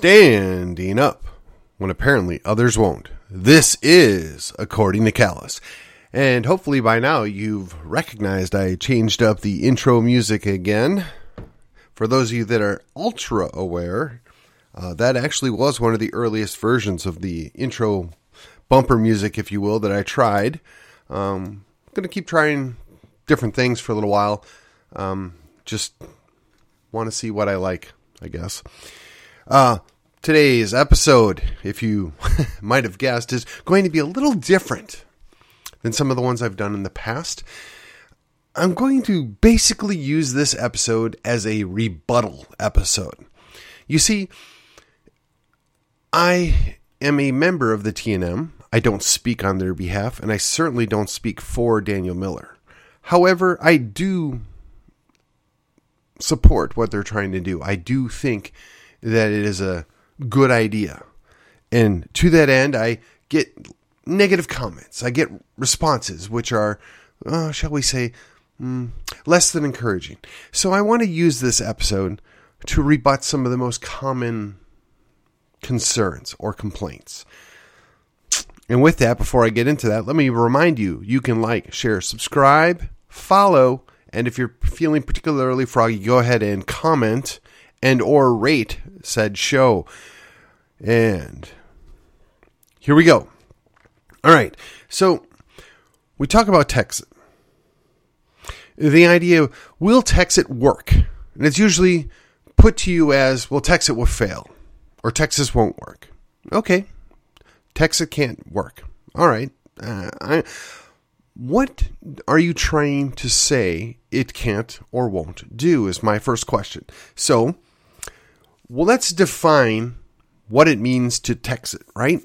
standing up when apparently others won't. This is According to Callus. And hopefully by now you've recognized I changed up the intro music again. For those of you that are ultra aware, uh, that actually was one of the earliest versions of the intro bumper music, if you will, that I tried. Um, I'm going to keep trying different things for a little while. Um, just want to see what I like, I guess. Uh, today's episode, if you might have guessed, is going to be a little different than some of the ones I've done in the past. I'm going to basically use this episode as a rebuttal episode. You see, I am a member of the TNM. I don't speak on their behalf, and I certainly don't speak for Daniel Miller. However, I do support what they're trying to do. I do think that it is a good idea. And to that end, I get negative comments. I get responses which are, uh, shall we say, mm, less than encouraging. So I want to use this episode to rebut some of the most common concerns or complaints. And with that, before I get into that, let me remind you you can like, share, subscribe, follow, and if you're feeling particularly froggy, go ahead and comment and or rate said show. And here we go. All right. So we talk about Texit. The idea will Texit work? And it's usually put to you as, well, Texit will fail or Texit won't work. Okay. Texit can't work. All right. Uh, I, what are you trying to say it can't or won't do? Is my first question. So, well, let's define what it means to Texit, right?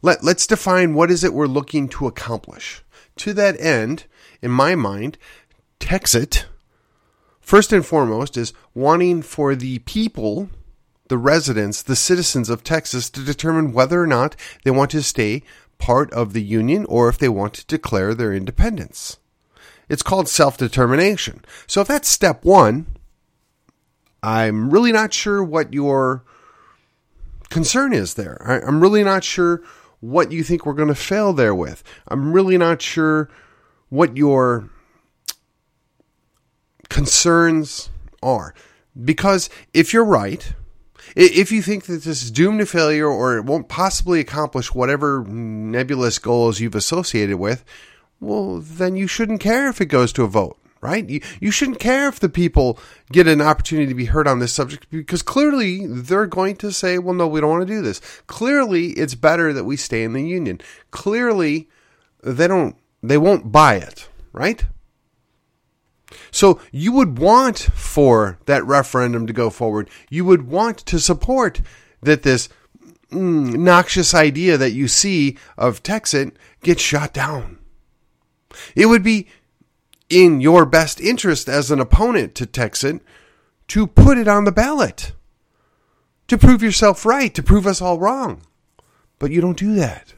Let, let's define what is it we're looking to accomplish. To that end, in my mind, Texit, first and foremost, is wanting for the people, the residents, the citizens of Texas to determine whether or not they want to stay part of the Union or if they want to declare their independence. It's called self determination. So if that's step one, I'm really not sure what your concern is there. I, am really not sure what you think we're going to fail there with. I'm really not sure what your concerns are. Because if you're right, if you think that this is doomed to failure or it won't possibly accomplish whatever nebulous goals you've associated with, well, then you shouldn't care if it goes to a vote right? You, you shouldn't care if the people get an opportunity to be heard on this subject because clearly they're going to say, well, no, we don't want to do this. Clearly, it's better that we stay in the union. Clearly, they don't, they won't buy it, right? So you would want for that referendum to go forward. You would want to support that this mm, noxious idea that you see of Texit gets shot down. It would be in your best interest as an opponent to Texit to put it on the ballot, to prove yourself right, to prove us all wrong. But you don't do that.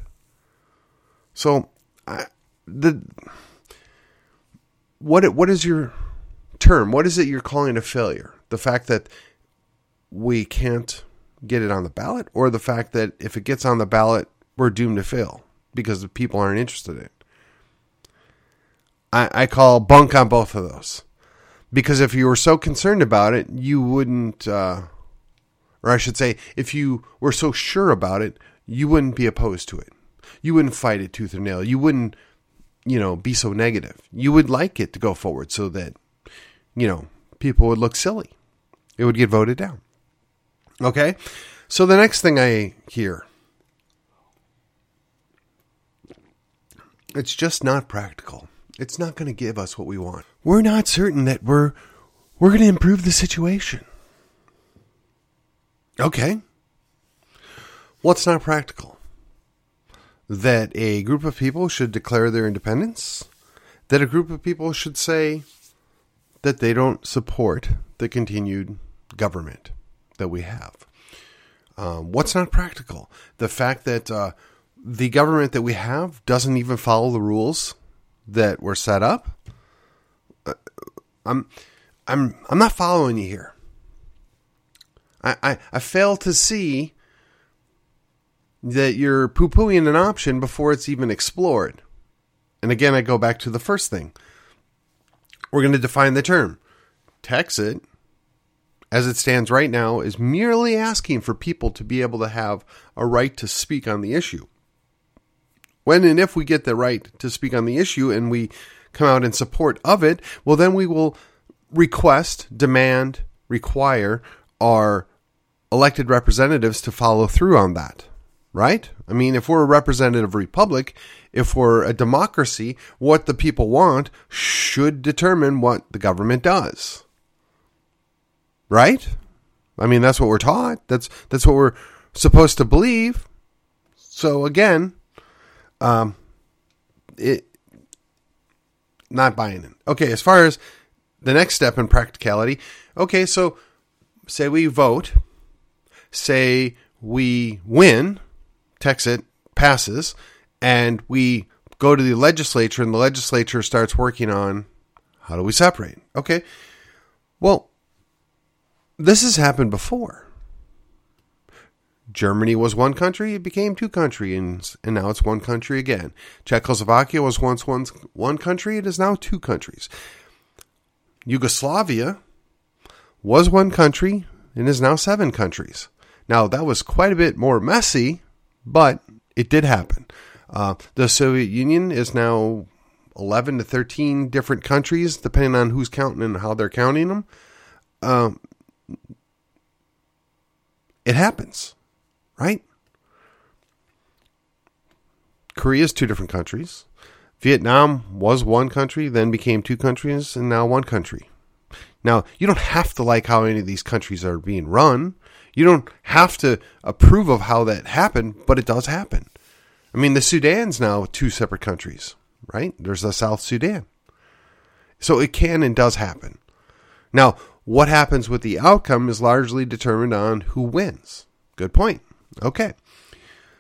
So, I, the what what is your term? What is it you're calling a failure? The fact that we can't get it on the ballot, or the fact that if it gets on the ballot, we're doomed to fail because the people aren't interested in it? I, I call bunk on both of those. Because if you were so concerned about it, you wouldn't, uh, or I should say, if you were so sure about it, you wouldn't be opposed to it. You wouldn't fight it tooth and nail. You wouldn't, you know, be so negative. You would like it to go forward so that, you know, people would look silly. It would get voted down. Okay? So the next thing I hear it's just not practical. It's not going to give us what we want. We're not certain that we're we're going to improve the situation. Okay. What's not practical? That a group of people should declare their independence? That a group of people should say that they don't support the continued government that we have? Um, what's not practical? The fact that uh, the government that we have doesn't even follow the rules that were set up. Uh, I'm I'm I'm not following you here. I, I, I fail to see that you're poo pooing an option before it's even explored. And again, I go back to the first thing. We're going to define the term. Texit, as it stands right now, is merely asking for people to be able to have a right to speak on the issue. When and if we get the right to speak on the issue and we come out in support of it, well, then we will request, demand, require our elected representatives to follow through on that right? I mean, if we're a representative republic, if we're a democracy, what the people want should determine what the government does. Right? I mean, that's what we're taught. That's that's what we're supposed to believe. So again, um it not buying it. Okay, as far as the next step in practicality, okay, so say we vote, say we win, Texit passes, and we go to the legislature, and the legislature starts working on how do we separate? Okay. Well, this has happened before. Germany was one country, it became two countries, and now it's one country again. Czechoslovakia was once one, one country, it is now two countries. Yugoslavia was one country and is now seven countries. Now, that was quite a bit more messy but it did happen. Uh, the Soviet Union is now 11 to 13 different countries, depending on who's counting and how they're counting them. Um, it happens, right? Korea is two different countries. Vietnam was one country, then became two countries, and now one country. Now, you don't have to like how any of these countries are being run. You don't have to approve of how that happened, but it does happen. I mean, the Sudan's now two separate countries, right? There's the South Sudan. So it can and does happen. Now, what happens with the outcome is largely determined on who wins. Good point. Okay.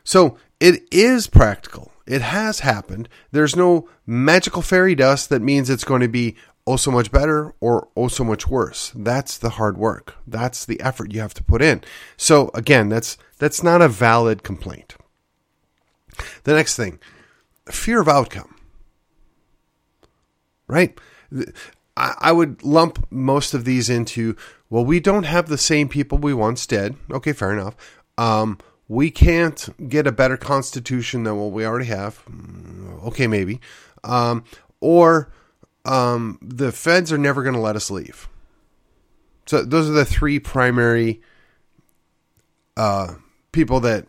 So it is practical. It has happened. There's no magical fairy dust that means it's going to be oh so much better or oh so much worse. That's the hard work. That's the effort you have to put in. So again, that's that's not a valid complaint. The next thing, fear of outcome. Right? I would lump most of these into well, we don't have the same people we once did. Okay, fair enough. Um, we can't get a better constitution than what we already have. Mm, okay, maybe. Um, or um, the feds are never going to let us leave. So those are the three primary uh, people that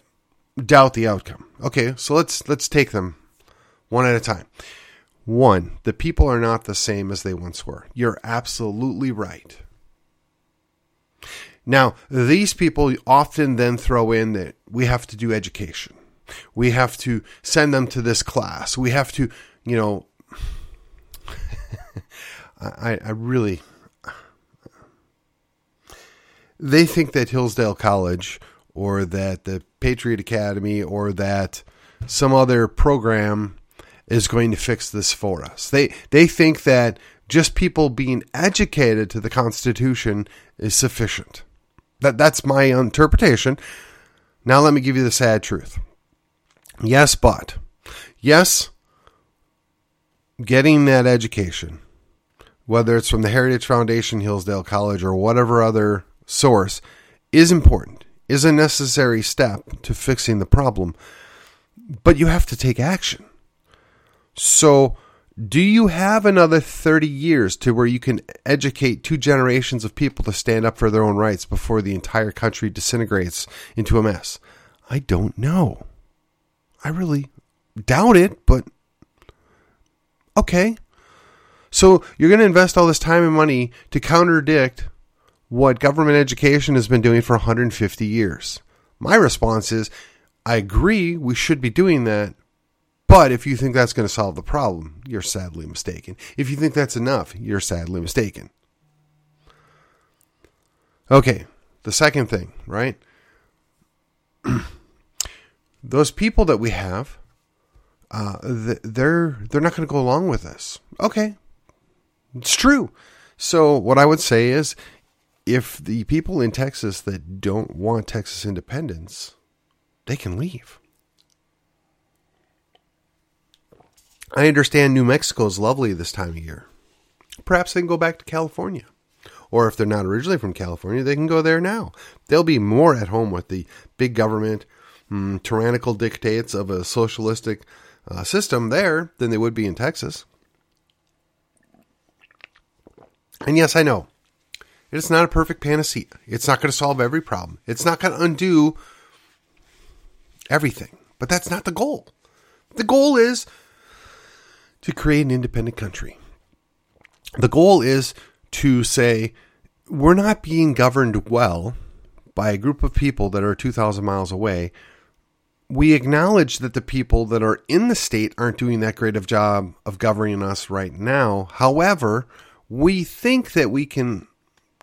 doubt the outcome. Okay, so let's let's take them one at a time. One, the people are not the same as they once were. You're absolutely right. Now, these people often then throw in that we have to do education. We have to send them to this class. We have to, you know, I, I really. They think that Hillsdale College or that the Patriot Academy or that some other program is going to fix this for us. They they think that just people being educated to the Constitution is sufficient. That that's my interpretation. Now let me give you the sad truth. Yes, but yes, getting that education whether it's from the Heritage Foundation, Hillsdale College, or whatever other source, is important, is a necessary step to fixing the problem. But you have to take action. So, do you have another 30 years to where you can educate two generations of people to stand up for their own rights before the entire country disintegrates into a mess? I don't know. I really doubt it, but okay. So you're going to invest all this time and money to contradict what government education has been doing for 150 years. My response is I agree we should be doing that, but if you think that's going to solve the problem, you're sadly mistaken. If you think that's enough, you're sadly mistaken. Okay, the second thing, right? Those people that we have, uh, they're they're not going to go along with this. Okay, it's true. So what I would say is if the people in Texas that don't want Texas independence, they can leave. I understand New Mexico is lovely this time of year. Perhaps they can go back to California. Or if they're not originally from California, they can go there now. They'll be more at home with the big government, mm, tyrannical dictates of a socialistic uh, system there than they would be in Texas. And yes, I know it's not a perfect panacea. It's not going to solve every problem. It's not going to undo everything. But that's not the goal. The goal is to create an independent country. The goal is to say, we're not being governed well by a group of people that are 2,000 miles away. We acknowledge that the people that are in the state aren't doing that great of job of governing us right now. However, we think that we can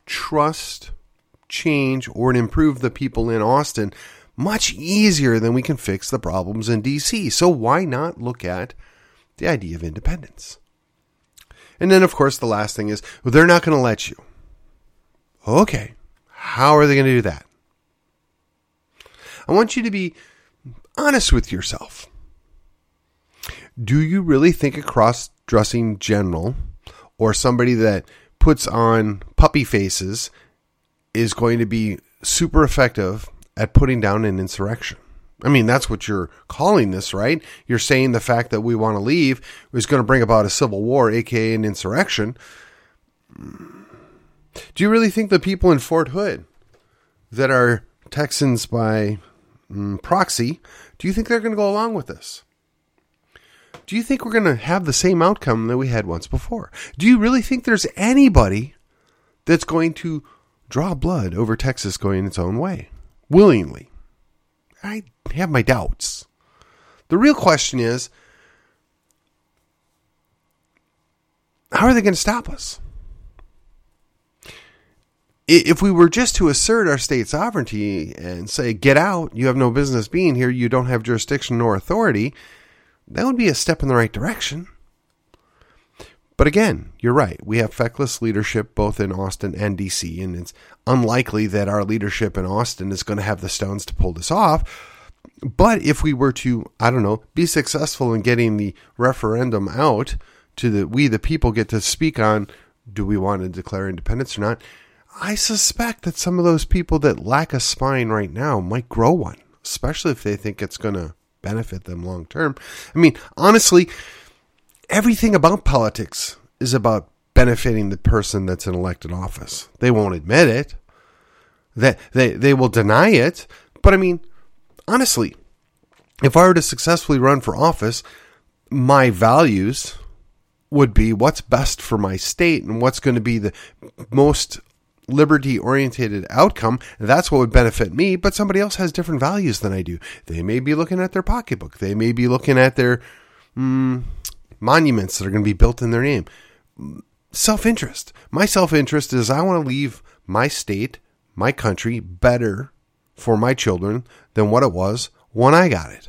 trust, change, or improve the people in Austin much easier than we can fix the problems in DC. So why not look at the idea of independence? And then, of course, the last thing is well, they're not going to let you. Okay, how are they going to do that? I want you to be honest with yourself. Do you really think a cross dressing general or somebody that puts on puppy faces is going to be super effective at putting down an insurrection. I mean, that's what you're calling this, right? You're saying the fact that we want to leave is going to bring about a civil war, aka an insurrection. Do you really think the people in Fort Hood that are Texans by mm, proxy, do you think they're going to go along with this? do you think we're going to have the same outcome that we had once before? Do you really think there's anybody that's going to draw blood over Texas going its own way willingly? I have my doubts. The real question is how are they going to stop us? If we were just to assert our state sovereignty and say, get out, you have no business being here, you don't have jurisdiction nor authority, that would be a step in the right direction. But again, you're right. We have feckless leadership both in Austin and DC, and it's unlikely that our leadership in Austin is going to have the stones to pull this off. But if we were to, I don't know, be successful in getting the referendum out to the we the people get to speak on do we want to declare independence or not, I suspect that some of those people that lack a spine right now might grow one, especially if they think it's going to benefit them long term. I mean, honestly, everything about politics is about benefiting the person that's in elected office. They won't admit it. That they, they will deny it. But I mean, honestly, if I were to successfully run for office, my values would be what's best for my state and what's going to be the most liberty oriented outcome, that's what would benefit me, but somebody else has different values than I do. They may be looking at their pocketbook, they may be looking at their mm, monuments that are going to be built in their name. Self interest. My self interest is I want to leave my state, my country better for my children than what it was when I got it.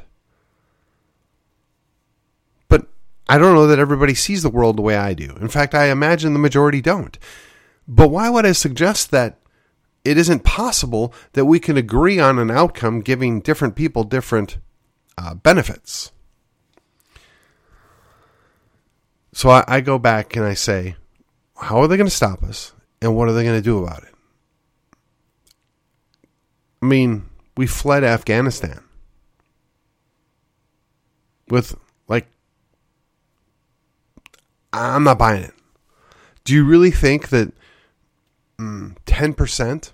But I don't know that everybody sees the world the way I do. In fact, I imagine the majority don't. But why would I suggest that it isn't possible that we can agree on an outcome giving different people different uh, benefits? So I, I go back and I say, how are they going to stop us? And what are they going to do about it? I mean, we fled Afghanistan with, like, I'm not buying it. Do you really think that Mm, ten percent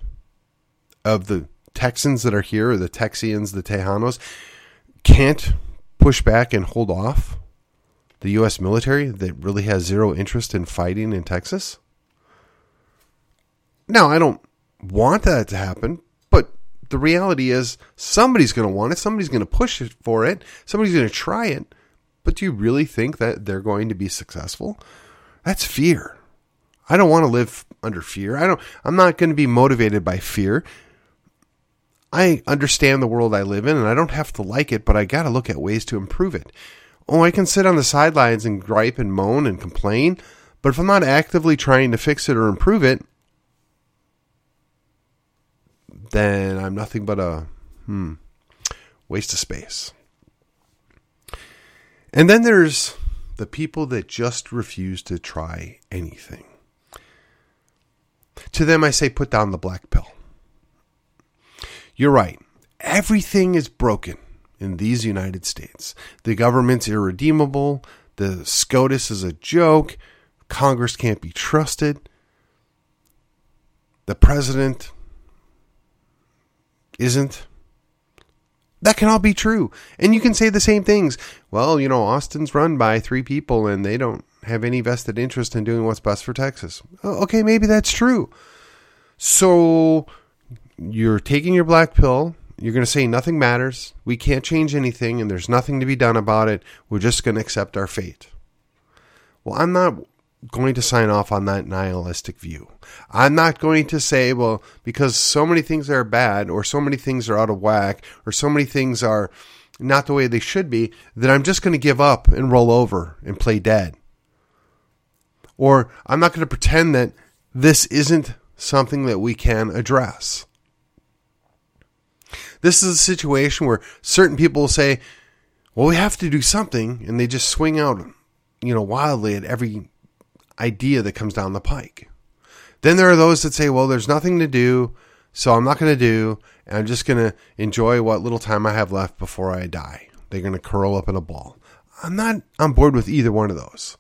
of the Texans that are here, or the Texians, the Tejanos, can't push back and hold off the U.S. military that really has zero interest in fighting in Texas? Now, I don't want that to happen, but the reality is somebody's going to want it. Somebody's going to push for it. Somebody's going to try it. But do you really think that they're going to be successful? That's fear. I don't want to live under fear. I don't I'm not going to be motivated by fear. I understand the world I live in and I don't have to like it, but I got to look at ways to improve it. Oh, I can sit on the sidelines and gripe and moan and complain, but if I'm not actively trying to fix it or improve it, then I'm nothing but a hmm, waste of space. And then there's the people that just refuse to try anything. To them, I say, put down the black pill. You're right. Everything is broken in these United States. The government's irredeemable. The SCOTUS is a joke. Congress can't be trusted. The president isn't. That can all be true. And you can say the same things. Well, you know, Austin's run by three people and they don't have any vested interest in doing what's best for Texas. Okay, maybe that's true. So you're taking your black pill. You're going to say nothing matters. We can't change anything and there's nothing to be done about it. We're just going to accept our fate. Well, I'm not going to sign off on that nihilistic view. I'm not going to say, well, because so many things are bad, or so many things are out of whack, or so many things are not the way they should be, that I'm just going to give up and roll over and play dead. Or I'm not going to pretend that this isn't something that we can address. This is a situation where certain people will say, well, we have to do something, and they just swing out, you know, wildly at every idea that comes down the pike. Then there are those that say, well, there's nothing to do, so I'm not going to do, and I'm just going to enjoy what little time I have left before I die. They're going to curl up in a ball. I'm not on board with either one of those.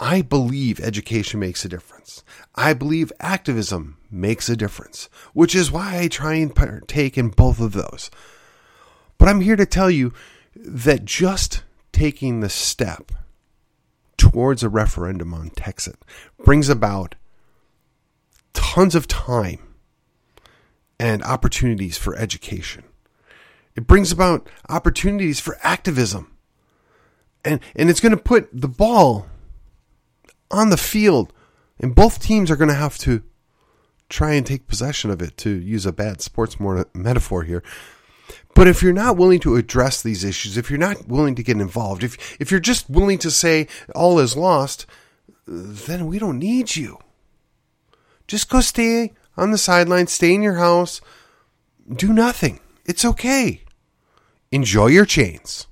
I believe education makes a difference. I believe activism makes a difference, which is why I try and partake in both of those. But I'm here to tell you that just taking the step towards a referendum on Texit brings about tons of time and opportunities for education. It brings about opportunities for activism. And, and it's going to put the ball on the field, and both teams are going to have to try and take possession of it, to use a bad sports metaphor here. But if you're not willing to address these issues, if you're not willing to get involved, if if you're just willing to say all is lost, then we don't need you. Just go stay on the sidelines, stay in your house, do nothing. It's okay. Enjoy your chains.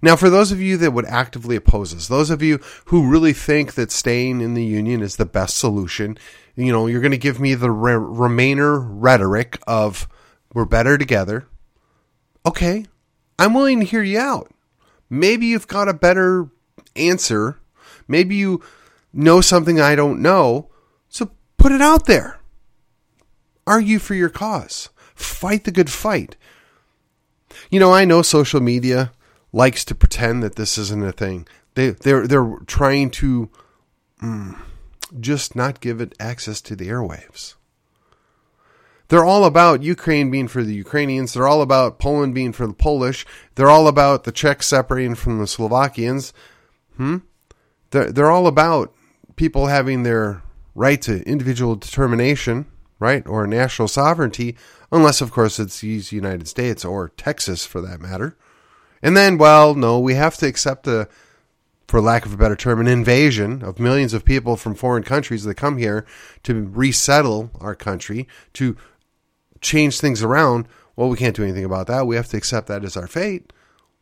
Now, for those of you that would actively oppose us, those of you who really think that staying in the union is the best solution, you know, you're going to give me the re- rhetoric of we're better together. Okay, I'm willing to hear you out. Maybe you've got a better answer. Maybe you know something I don't know. So put it out there. Argue for your cause. Fight the good fight. You know, I know social media likes to pretend that this isn't a thing. They they're they're trying to mm, just not give it access to the airwaves. They're all about Ukraine being for the Ukrainians. They're all about Poland being for the Polish. They're all about the Czechs separating from the Slovakians. Hmm? They're, they're all about people having their right to individual determination, right, or national sovereignty, unless, of course, it's the United States or Texas for that matter. And then, well, no, we have to accept a, for lack of a better term, an invasion of millions of people from foreign countries that come here to resettle our country, to change things around. Well, we can't do anything about that. We have to accept that as our fate.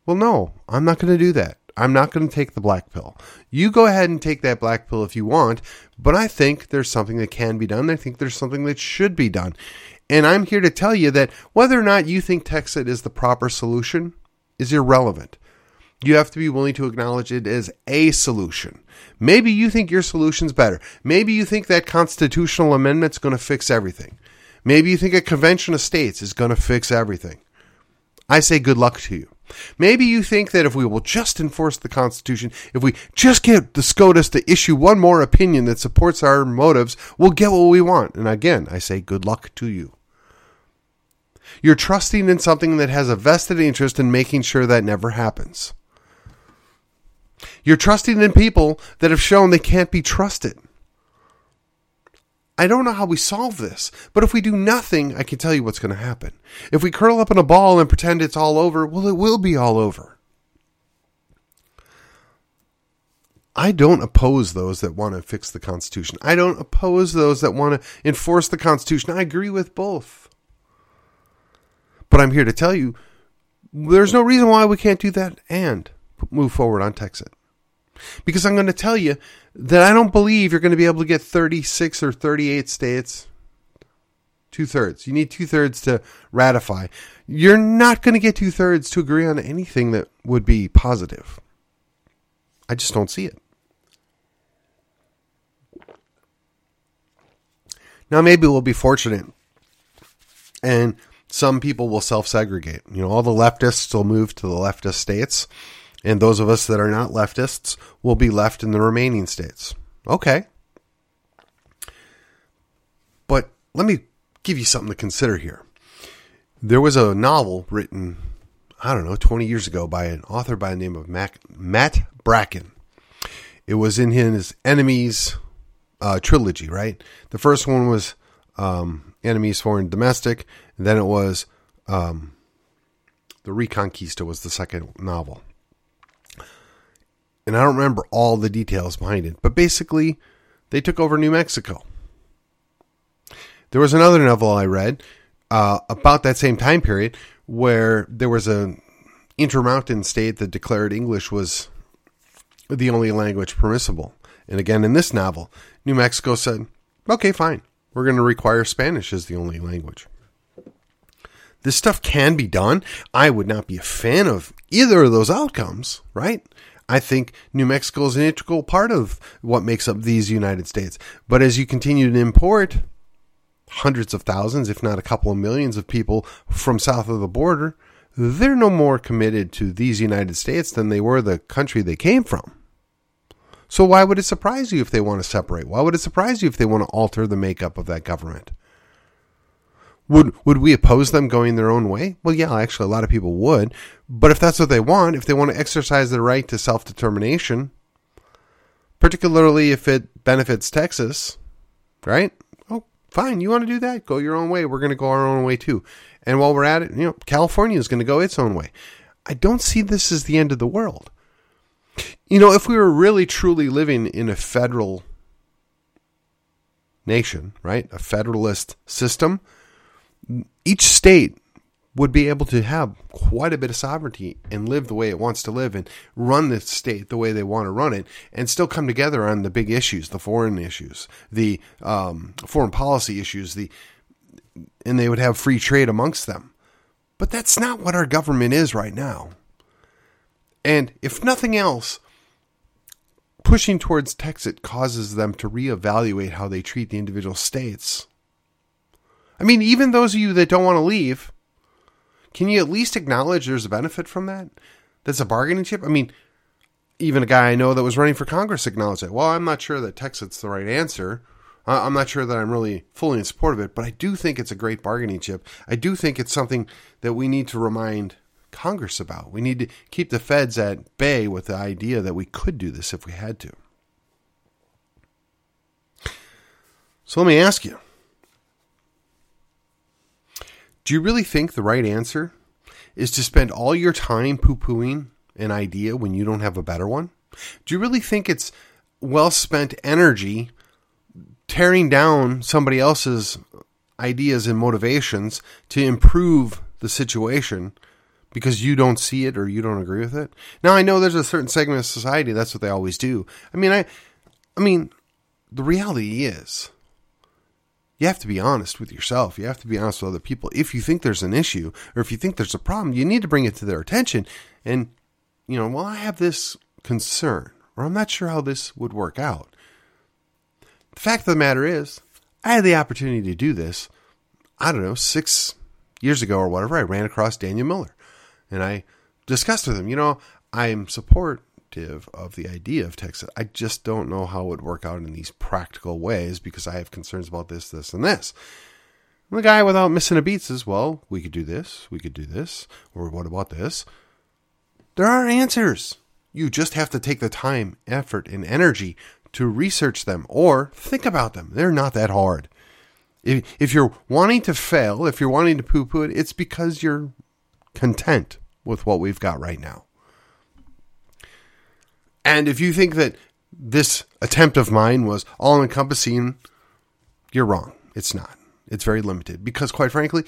Well, no, I'm not going to do that. I'm not going to take the black pill. You go ahead and take that black pill if you want, but I think there's something that can be done. I think there's something that should be done. And I'm here to tell you that whether or not you think Texit is the proper solution is irrelevant. You have to be willing to acknowledge it as a solution. Maybe you think your solution's better. Maybe you think that constitutional amendment's going to fix everything. Maybe you think a convention of states is going to fix everything. I say good luck to you. Maybe you think that if we will just enforce the Constitution, if we just get the SCOTUS to issue one more opinion that supports our motives, we'll get what we want. And again, I say good luck to you. You're trusting in something that has a vested interest in making sure that never happens. You're trusting in people that have shown they can't be trusted. I don't know how we solve this, but if we do nothing, I can tell you what's going to happen. If we curl up in a ball and pretend it's all over, well, it will be all over. I don't oppose those that want to fix the Constitution. I don't oppose those that want to enforce the Constitution. I agree with both. But I'm here to tell you there's no reason why we can't do that and move forward on Texit. Because I'm going to tell you that I don't believe you're going to be able to get 36 or 38 states. Two thirds. You need two thirds to ratify. You're not going to get two thirds to agree on anything that would be positive. I just don't see it. Now, maybe we'll be fortunate and some people will self segregate. You know, all the leftists will move to the leftist states, and those of us that are not leftists will be left in the remaining states. Okay. But let me give you something to consider here. There was a novel written, I don't know, 20 years ago by an author by the name of Mac, Matt Bracken. It was in his Enemies uh, trilogy, right? The first one was um, Enemies Foreign Domestic, then it was um, The Reconquista was the second novel. And I don't remember all the details behind it, but basically, they took over New Mexico. There was another novel I read uh, about that same time period where there was a intermountain state that declared English was the only language permissible. And again, in this novel, New Mexico said, okay, fine. We're going to require Spanish as the only language. This stuff can be done. I would not be a fan of either of those outcomes, right? I think New Mexico is an integral part of what makes up these United States. But as you continue to import hundreds of thousands, if not a couple of millions of people from south of the border, they're no more committed to these United States than they were the country they came from. So why would it surprise you if they want to separate? Why would it surprise you if they want to alter the makeup of that government? Would would we oppose them going their own way? Well, yeah, actually, a lot of people would. But if that's what they want, if they want to exercise their right to self determination, particularly if it benefits Texas, right? Oh, fine, you want to do that? Go your own way. We're going to go our own way too. And while we're at it, you know, California is going to go its own way. I don't see this as the end of the world. You know, if we were really truly living in a federal nation, right? A federalist system, each state would be able to have quite a bit of sovereignty and live the way it wants to live and run the state the way they want to run it and still come together on the big issues, the foreign issues, the um, foreign policy issues, the and they would have free trade amongst them. But that's not what our government is right now. And if nothing else, pushing towards Texit causes them to reevaluate how they treat the individual states. I mean, even those of you that don't want to leave, can you at least acknowledge there's a benefit from that? That's a bargaining chip? I mean, even a guy I know that was running for Congress acknowledged it. Well, I'm not sure that Texit's the right answer. I'm not sure that I'm really fully in support of it, but I do think it's a great bargaining chip. I do think it's something that we need to remind Congress about. We need to keep the feds at bay with the idea that we could do this if we had to. So let me ask you Do you really think the right answer is to spend all your time poo pooing an idea when you don't have a better one? Do you really think it's well spent energy tearing down somebody else's ideas and motivations to improve the situation because you don't see it or you don't agree with it. Now I know there's a certain segment of society that's what they always do. I mean, I I mean, the reality is you have to be honest with yourself. You have to be honest with other people. If you think there's an issue or if you think there's a problem, you need to bring it to their attention and you know, well, I have this concern or I'm not sure how this would work out. The fact of the matter is, I had the opportunity to do this, I don't know, 6 years ago or whatever. I ran across Daniel Miller and I discussed with him, you know, I'm of the idea of Texit. I just don't know how it would work out in these practical ways because I have concerns about this, this, and this. And the guy, without missing a beat, says, well, we could do this, we could do this, or what about this? There are answers. You just have to take the time, effort, and energy to research them or think about them. They're not that hard. If, if you're wanting to fail, if you're wanting to poo poo it, it's because you're content with what we've got right now. And if you think that this attempt of mine was all encompassing, you're wrong. It's not. It's very limited because, quite frankly,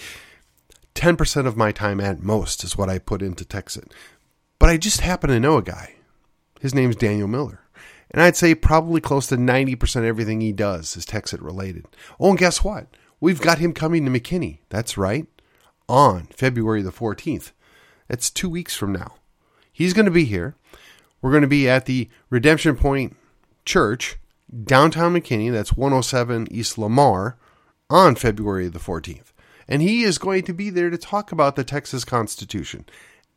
10% of my time at most is what I put into Texit. But I just happen to know a guy. His name's Daniel Miller. And I'd say probably close to 90% everything he does is Texit related. Oh, and guess what? We've got him coming to McKinney. That's right. On February the 14th. That's two weeks from now. He's going to be here. We're going to be at the Redemption Point Church, downtown McKinney. That's 107 East Lamar on February the 14th. And he is going to be there to talk about the Texas Constitution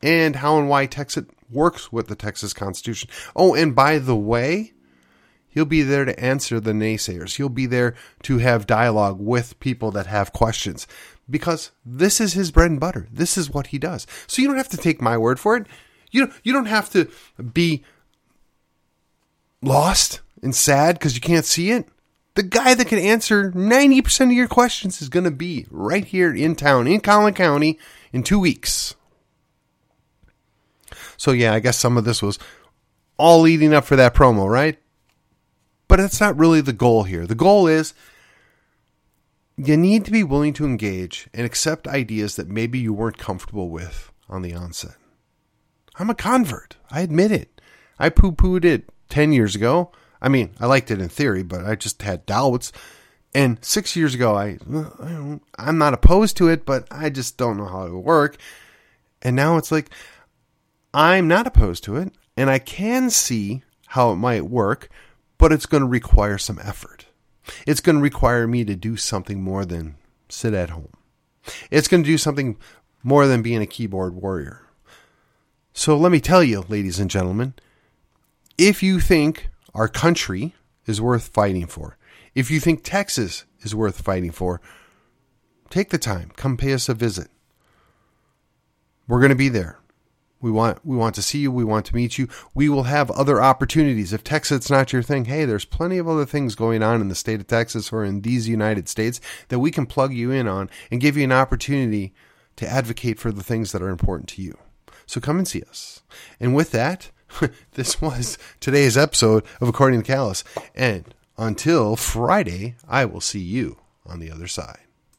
and how and why Texas works with the Texas Constitution. Oh, and by the way, he'll be there to answer the naysayers. He'll be there to have dialogue with people that have questions because this is his bread and butter. This is what he does. So you don't have to take my word for it. You you don't have to be lost and sad because you can't see it. The guy that can answer 90% of your questions is going to be right here in town, in Collin County, in two weeks. So, yeah, I guess some of this was all leading up for that promo, right? But that's not really the goal here. The goal is you need to be willing to engage and accept ideas that maybe you weren't comfortable with on the onset. I'm a convert. I admit it. I poo pooed it 10 years ago. I mean, I liked it in theory, but I just had doubts. And six years ago, I, I'm not opposed to it, but I just don't know how it will work. And now it's like, I'm not opposed to it, and I can see how it might work, but it's going to require some effort. It's going to require me to do something more than sit at home. It's going to do something more than being a keyboard warrior. So let me tell you, ladies and gentlemen, if you think our country is worth fighting for, if you think Texas is worth fighting for, take the time, come pay us a visit. We're going to be there. We want we want to see you. We want to meet you. We will have other opportunities. If Texit is not your thing, hey, there's plenty of other things going on in the state of Texas or in these United States that we can plug you in on and give you an opportunity to advocate for the things that are important to you. So come and see us. And with that, this was today's episode of According to Callus. And until Friday, I will see you on the other side.